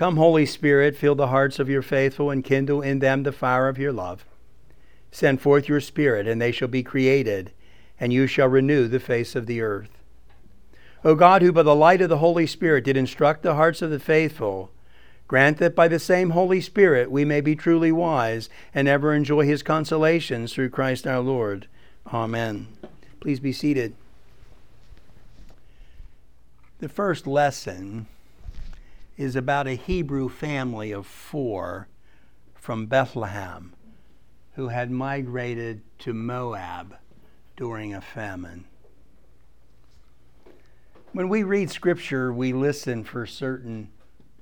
Come, Holy Spirit, fill the hearts of your faithful and kindle in them the fire of your love. Send forth your Spirit, and they shall be created, and you shall renew the face of the earth. O God, who by the light of the Holy Spirit did instruct the hearts of the faithful, grant that by the same Holy Spirit we may be truly wise and ever enjoy his consolations through Christ our Lord. Amen. Please be seated. The first lesson is about a Hebrew family of four from Bethlehem who had migrated to Moab during a famine. When we read scripture, we listen for certain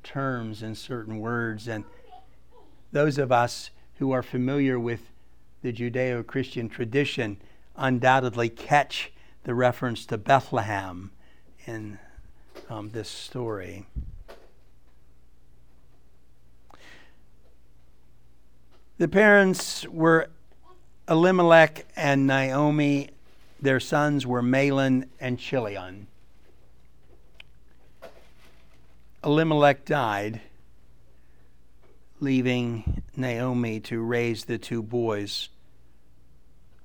terms and certain words, and those of us who are familiar with the Judeo Christian tradition undoubtedly catch the reference to Bethlehem in um, this story. The parents were Elimelech and Naomi. Their sons were Mahlon and Chilion. Elimelech died, leaving Naomi to raise the two boys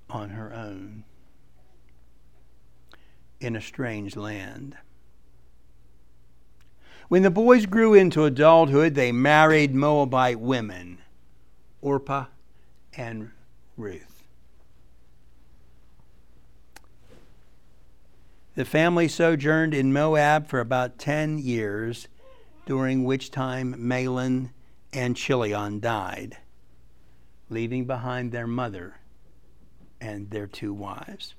on her own in a strange land. When the boys grew into adulthood, they married Moabite women. Orpah and Ruth. The family sojourned in Moab for about 10 years, during which time Mahlon and Chilion died, leaving behind their mother and their two wives.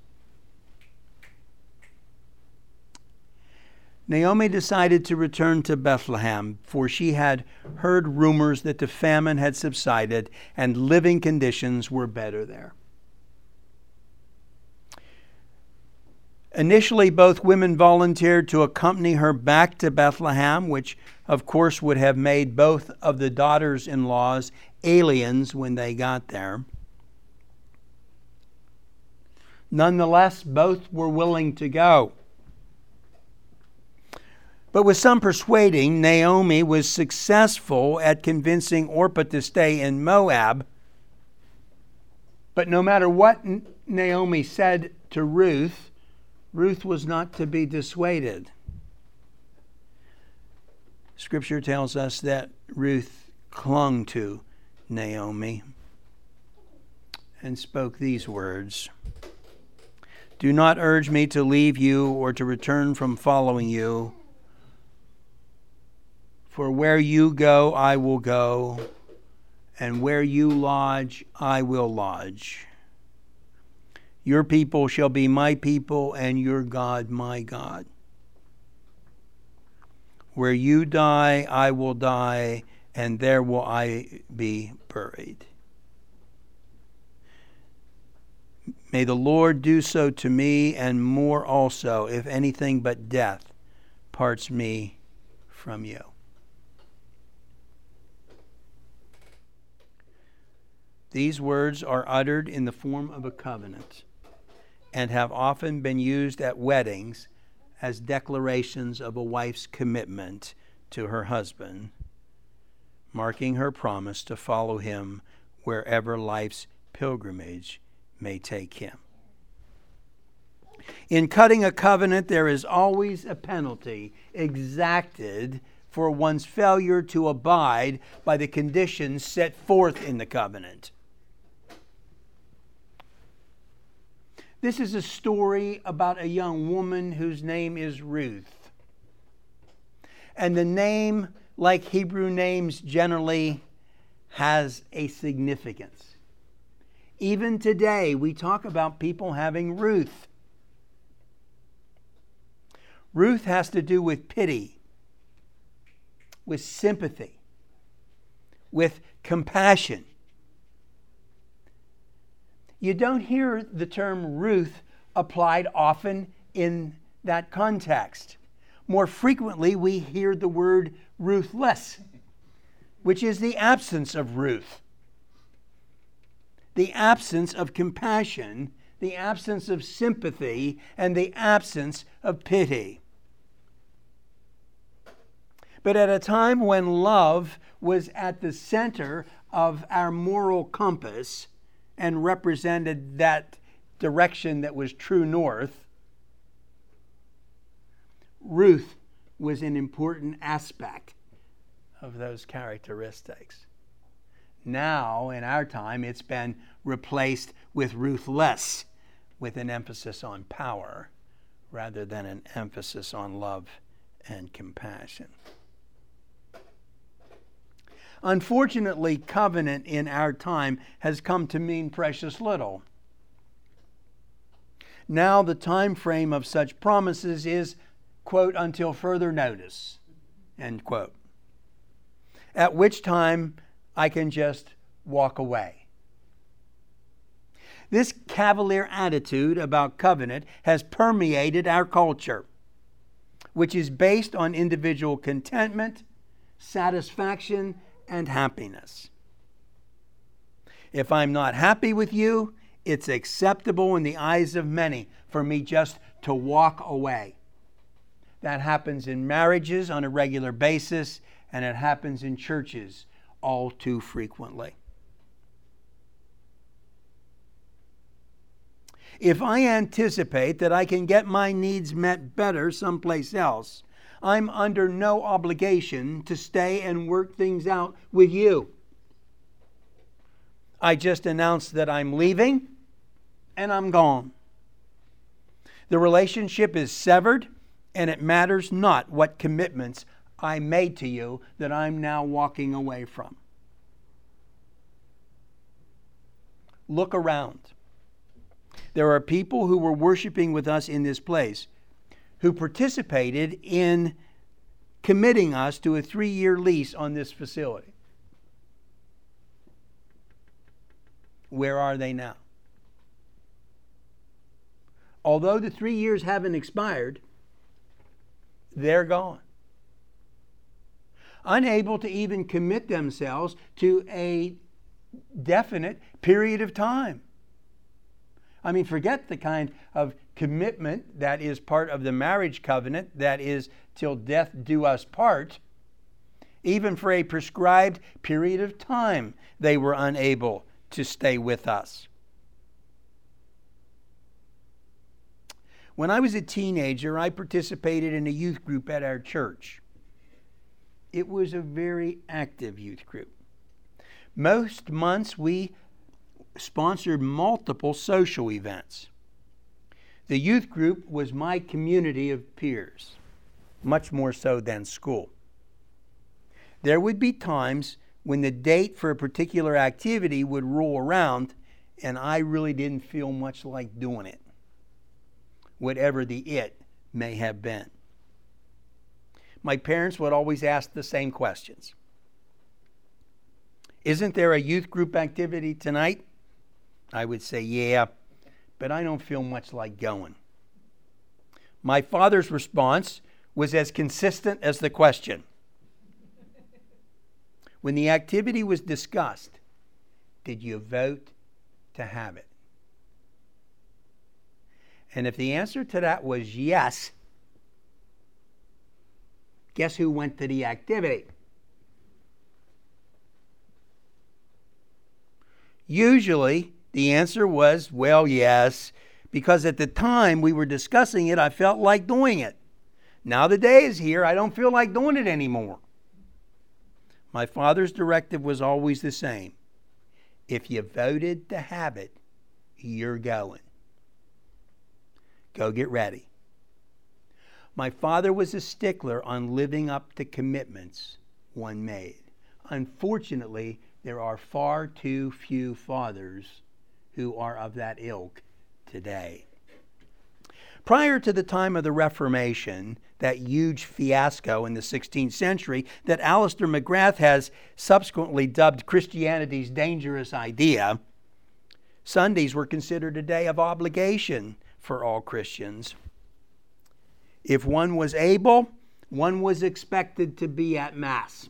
Naomi decided to return to Bethlehem, for she had heard rumors that the famine had subsided and living conditions were better there. Initially, both women volunteered to accompany her back to Bethlehem, which, of course, would have made both of the daughters in laws aliens when they got there. Nonetheless, both were willing to go. But with some persuading, Naomi was successful at convincing Orpah to stay in Moab. But no matter what Naomi said to Ruth, Ruth was not to be dissuaded. Scripture tells us that Ruth clung to Naomi and spoke these words Do not urge me to leave you or to return from following you. For where you go, I will go, and where you lodge, I will lodge. Your people shall be my people, and your God my God. Where you die, I will die, and there will I be buried. May the Lord do so to me, and more also, if anything but death parts me from you. These words are uttered in the form of a covenant and have often been used at weddings as declarations of a wife's commitment to her husband, marking her promise to follow him wherever life's pilgrimage may take him. In cutting a covenant, there is always a penalty exacted for one's failure to abide by the conditions set forth in the covenant. This is a story about a young woman whose name is Ruth. And the name, like Hebrew names generally, has a significance. Even today, we talk about people having Ruth. Ruth has to do with pity, with sympathy, with compassion. You don't hear the term Ruth applied often in that context. More frequently, we hear the word ruthless, which is the absence of Ruth, the absence of compassion, the absence of sympathy, and the absence of pity. but at a time when love was at the center of our moral compass and represented that direction that was true north, Ruth was an important aspect of those characteristics. Now, in our time, it's been replaced with ruthless, with an emphasis on power rather than an emphasis on love and compassion. Unfortunately, covenant in our time has come to mean precious little. Now, the time frame of such promises is, quote, until further notice, end quote. At which time I can just walk away. This cavalier attitude about covenant has permeated our culture, which is based on individual contentment, satisfaction, and happiness. If I'm not happy with you, it's acceptable in the eyes of many for me just to walk away. That happens in marriages on a regular basis, and it happens in churches all too frequently. If I anticipate that I can get my needs met better someplace else, I'm under no obligation to stay and work things out with you. I just announced that I'm leaving and I'm gone. The relationship is severed, and it matters not what commitments I made to you that I'm now walking away from. Look around. There are people who were worshiping with us in this place who participated in committing us to a three year lease on this facility. Where are they now? Although the three years haven't expired, they're gone. Unable to even commit themselves to a definite period of time. I mean, forget the kind of commitment that is part of the marriage covenant that is till death do us part. Even for a prescribed period of time, they were unable to stay with us. When I was a teenager, I participated in a youth group at our church. It was a very active youth group. Most months, we sponsored multiple social events. The youth group was my community of peers, much more so than school. There would be times when the date for a particular activity would roll around and I really didn't feel much like doing it, whatever the it may have been. My parents would always ask the same questions Isn't there a youth group activity tonight? I would say, Yeah, but I don't feel much like going. My father's response was as consistent as the question. when the activity was discussed, did you vote to have it? And if the answer to that was yes, guess who went to the activity? Usually, the answer was, well, yes, because at the time we were discussing it, I felt like doing it. Now the day is here, I don't feel like doing it anymore. My father's directive was always the same if you voted to have it, you're going. Go get ready. My father was a stickler on living up to commitments one made. Unfortunately, there are far too few fathers who are of that ilk today. Prior to the time of the Reformation, that huge fiasco in the 16th century that Alister McGrath has subsequently dubbed Christianity's dangerous idea, Sundays were considered a day of obligation for all Christians. If one was able, one was expected to be at Mass.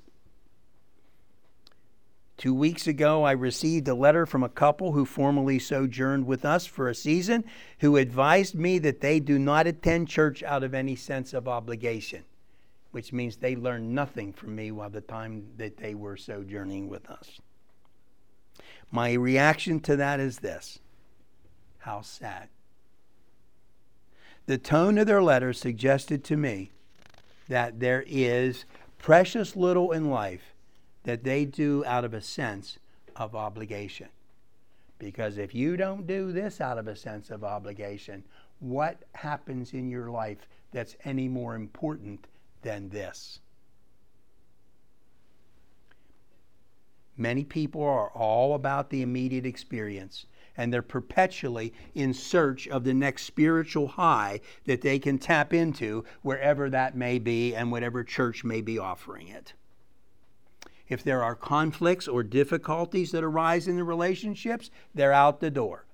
Two weeks ago, I received a letter from a couple who formerly sojourned with us for a season who advised me that they do not attend church out of any sense of obligation. which means they learned nothing from me while the time that they were sojourning with us. My reaction to that is this how sad. The tone of their letter suggested to me that there is precious little in life that they do out of a sense of obligation. Because if you don't do this out of a sense of obligation, what happens in your life that's any more important than this? Many people are all about the immediate experience, and they're perpetually in search of the next spiritual high that they can tap into wherever that may be and whatever church may be offering it. If there are conflicts or difficulties that arise in the relationships, they're out the door.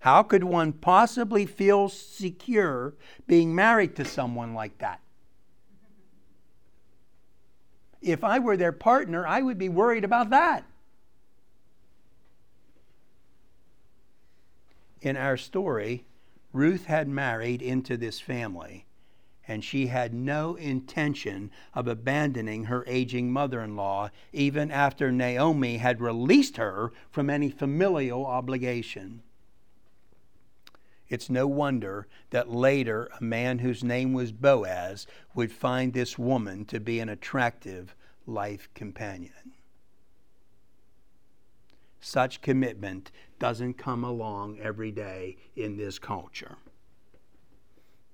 How could one possibly feel secure being married to someone like that? If I were their partner, I would be worried about that. In our story, Ruth had married into this family, and she had no intention of abandoning her aging mother in law even after Naomi had released her from any familial obligation. It's no wonder that later a man whose name was Boaz would find this woman to be an attractive life companion. Such commitment doesn't come along every day in this culture.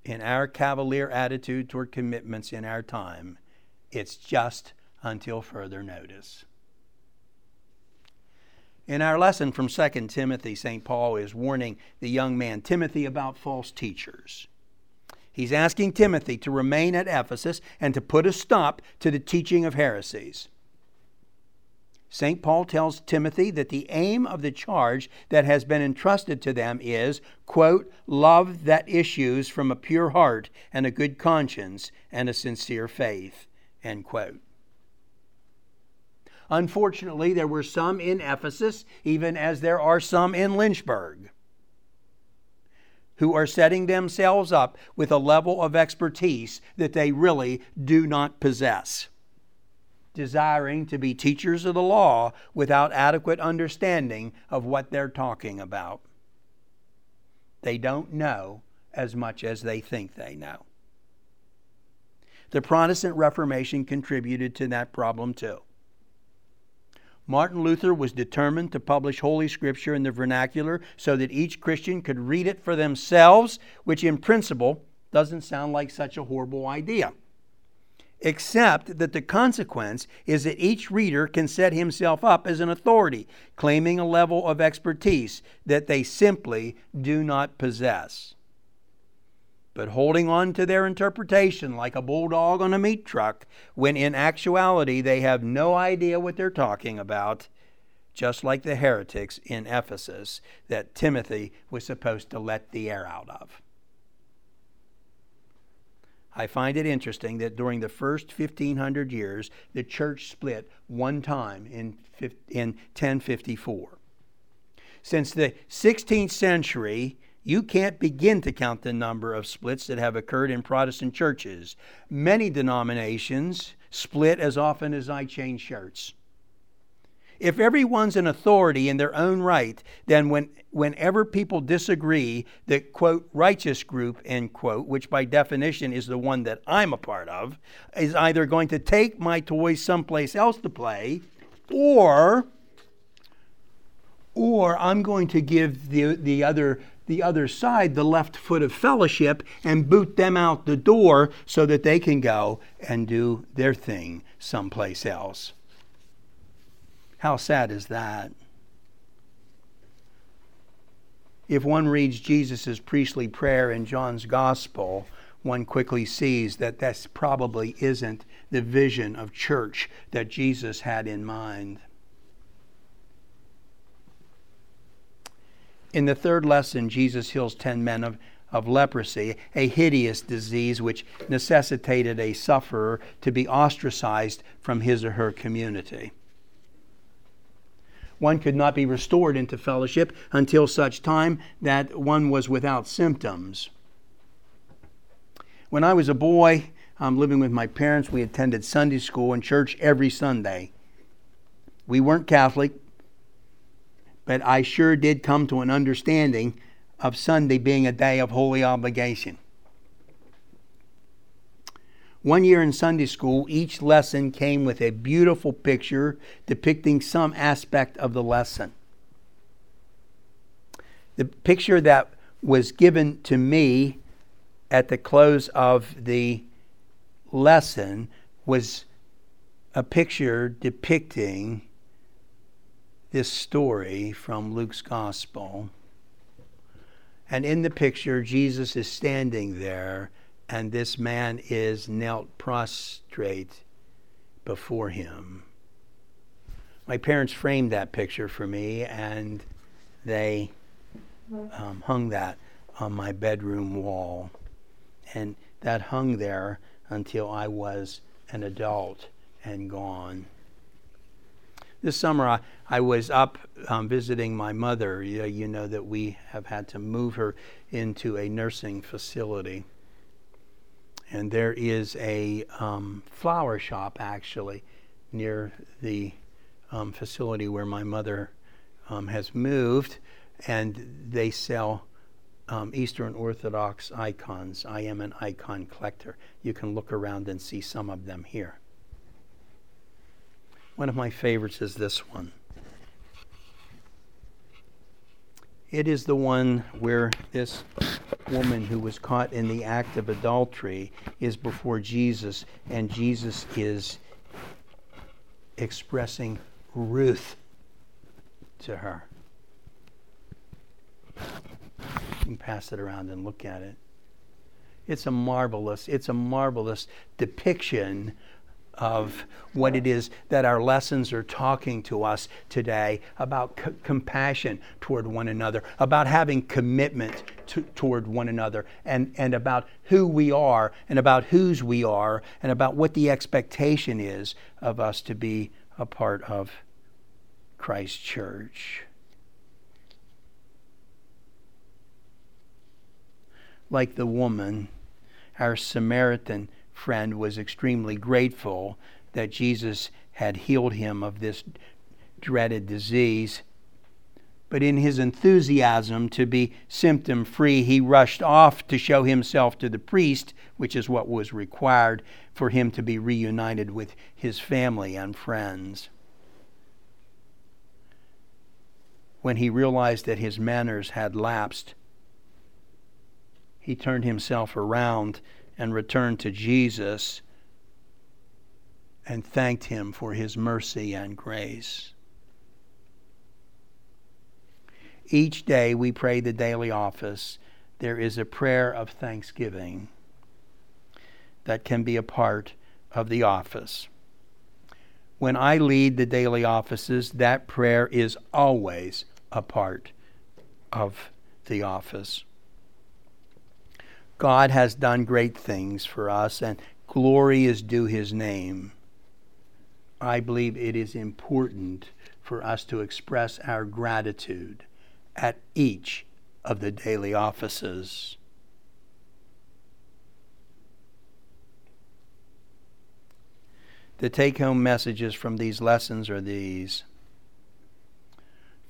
In our cavalier attitude toward commitments in our time, it's just until further notice. In our lesson from 2 Timothy, St. Paul is warning the young man Timothy about false teachers. He's asking Timothy to remain at Ephesus and to put a stop to the teaching of heresies. St. Paul tells Timothy that the aim of the charge that has been entrusted to them is, quote, love that issues from a pure heart and a good conscience and a sincere faith, end quote. Unfortunately, there were some in Ephesus, even as there are some in Lynchburg, who are setting themselves up with a level of expertise that they really do not possess, desiring to be teachers of the law without adequate understanding of what they're talking about. They don't know as much as they think they know. The Protestant Reformation contributed to that problem too. Martin Luther was determined to publish Holy Scripture in the vernacular so that each Christian could read it for themselves, which in principle doesn't sound like such a horrible idea. Except that the consequence is that each reader can set himself up as an authority, claiming a level of expertise that they simply do not possess but holding on to their interpretation like a bulldog on a meat truck, when in actuality they have no idea what they're talking about, just like the heretics in Ephesus that Timothy was supposed to let the air out of. I find it interesting that during the first 1500 years, the church split one time in, in 1054. Since the 16th century, you can't begin to count the number of splits that have occurred in Protestant churches. Many denominations split as often as I change shirts. If everyone's an authority in their own right, then when, whenever people disagree, the quote righteous group, end quote, which by definition is the one that I'm a part of, is either going to take my toys someplace else to play, or or I'm going to give the, the other the other side the left foot of fellowship and boot them out the door so that they can go and do their thing someplace else. How sad is that? If one reads Jesus' priestly prayer in John's Gospel, one quickly sees that this probably isn't the vision of church that Jesus had in mind. In the third lesson, Jesus heals 10 men of, of leprosy, a hideous disease which necessitated a sufferer to be ostracized from his or her community. One could not be restored into fellowship until such time that one was without symptoms. When I was a boy, um, living with my parents, we attended Sunday school and church every Sunday. We weren't Catholic, but I sure did come to an understanding of Sunday being a day of holy obligation. One year in Sunday school, each lesson came with a beautiful picture depicting some aspect of the lesson. The picture that was given to me at the close of the lesson was a picture depicting this story from Luke's Gospel. And in the picture, Jesus is standing there and this man is knelt prostrate before him. My parents framed that picture for me, and they um, hung that on my bedroom wall. And that hung there until I was an adult and gone. This summer, I, I was up um, visiting my mother. You you know that we have had to move her into a nursing facility and there is a um, flower shop actually near the um, facility where my mother um, has moved, and they sell um, Eastern Orthodox icons. I am an icon collector. You can look around and see some of them here. One of my favorites is this one. It is the one where this woman who was caught in the act of adultery is before Jesus, and Jesus is expressing Ruth to her. You can pass it around and look at it. It's a marvelous, it's a marvelous depiction of what it is that our lessons are talking to us today about c- compassion toward one another, about having commitment to, toward one another, and, and about who we are, and about whose we are, and about what the expectation is of us to be a part of Christ's church. Like the woman, our Samaritan friend was extremely grateful that Jesus had healed him of this dreaded disease. But in his enthusiasm to be symptom free, he rushed off to show himself to the priest, which is what was required for him to be reunited with his family and friends. When he realized that his manners had lapsed, he turned himself around and returned to Jesus and thanked him for his mercy and grace. Each day we pray the daily office. There is a prayer of thanksgiving that can be a part of the office. When I lead the daily offices, that prayer is always a part of the office. God has done great things for us, and glory is due his name. I believe it is important for us to express our gratitude at each of the daily offices. The take home messages from these lessons are these.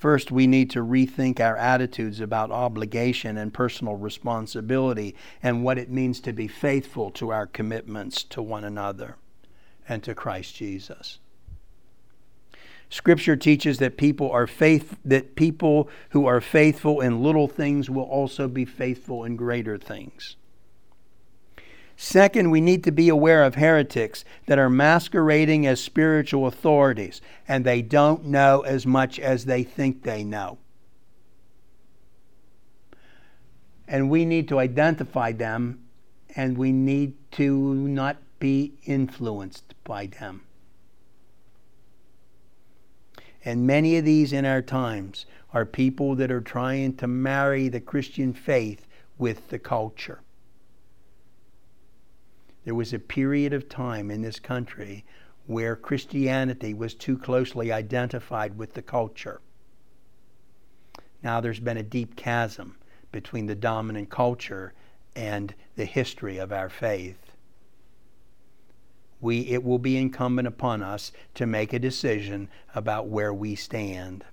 First, we need to rethink our attitudes about obligation and personal responsibility and what it means to be faithful to our commitments to one another and to Christ Jesus. Scripture teaches that people are faith that people who are faithful in little things will also be faithful in greater things. Second, we need to be aware of heretics that are masquerading as spiritual authorities, and they don't know as much as they think they know. And we need to identify them, and we need to not be influenced by them. And many of these in our times are people that are trying to marry the Christian faith with the culture. There was a period of time in this country where Christianity was too closely identified with the culture. Now there's been a deep chasm between the dominant culture and the history of our faith. we, it will be incumbent upon us to make a decision about where we stand.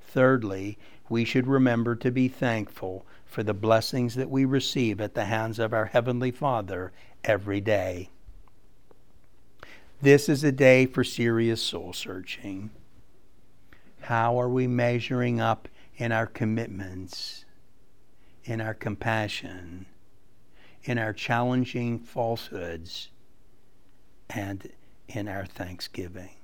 Thirdly, we should remember to be thankful for the blessings that we receive at the hands of our Heavenly Father every day. This is a day for serious soul searching. How are we measuring up in our commitments, in our compassion, in our challenging falsehoods, and in our thanksgiving?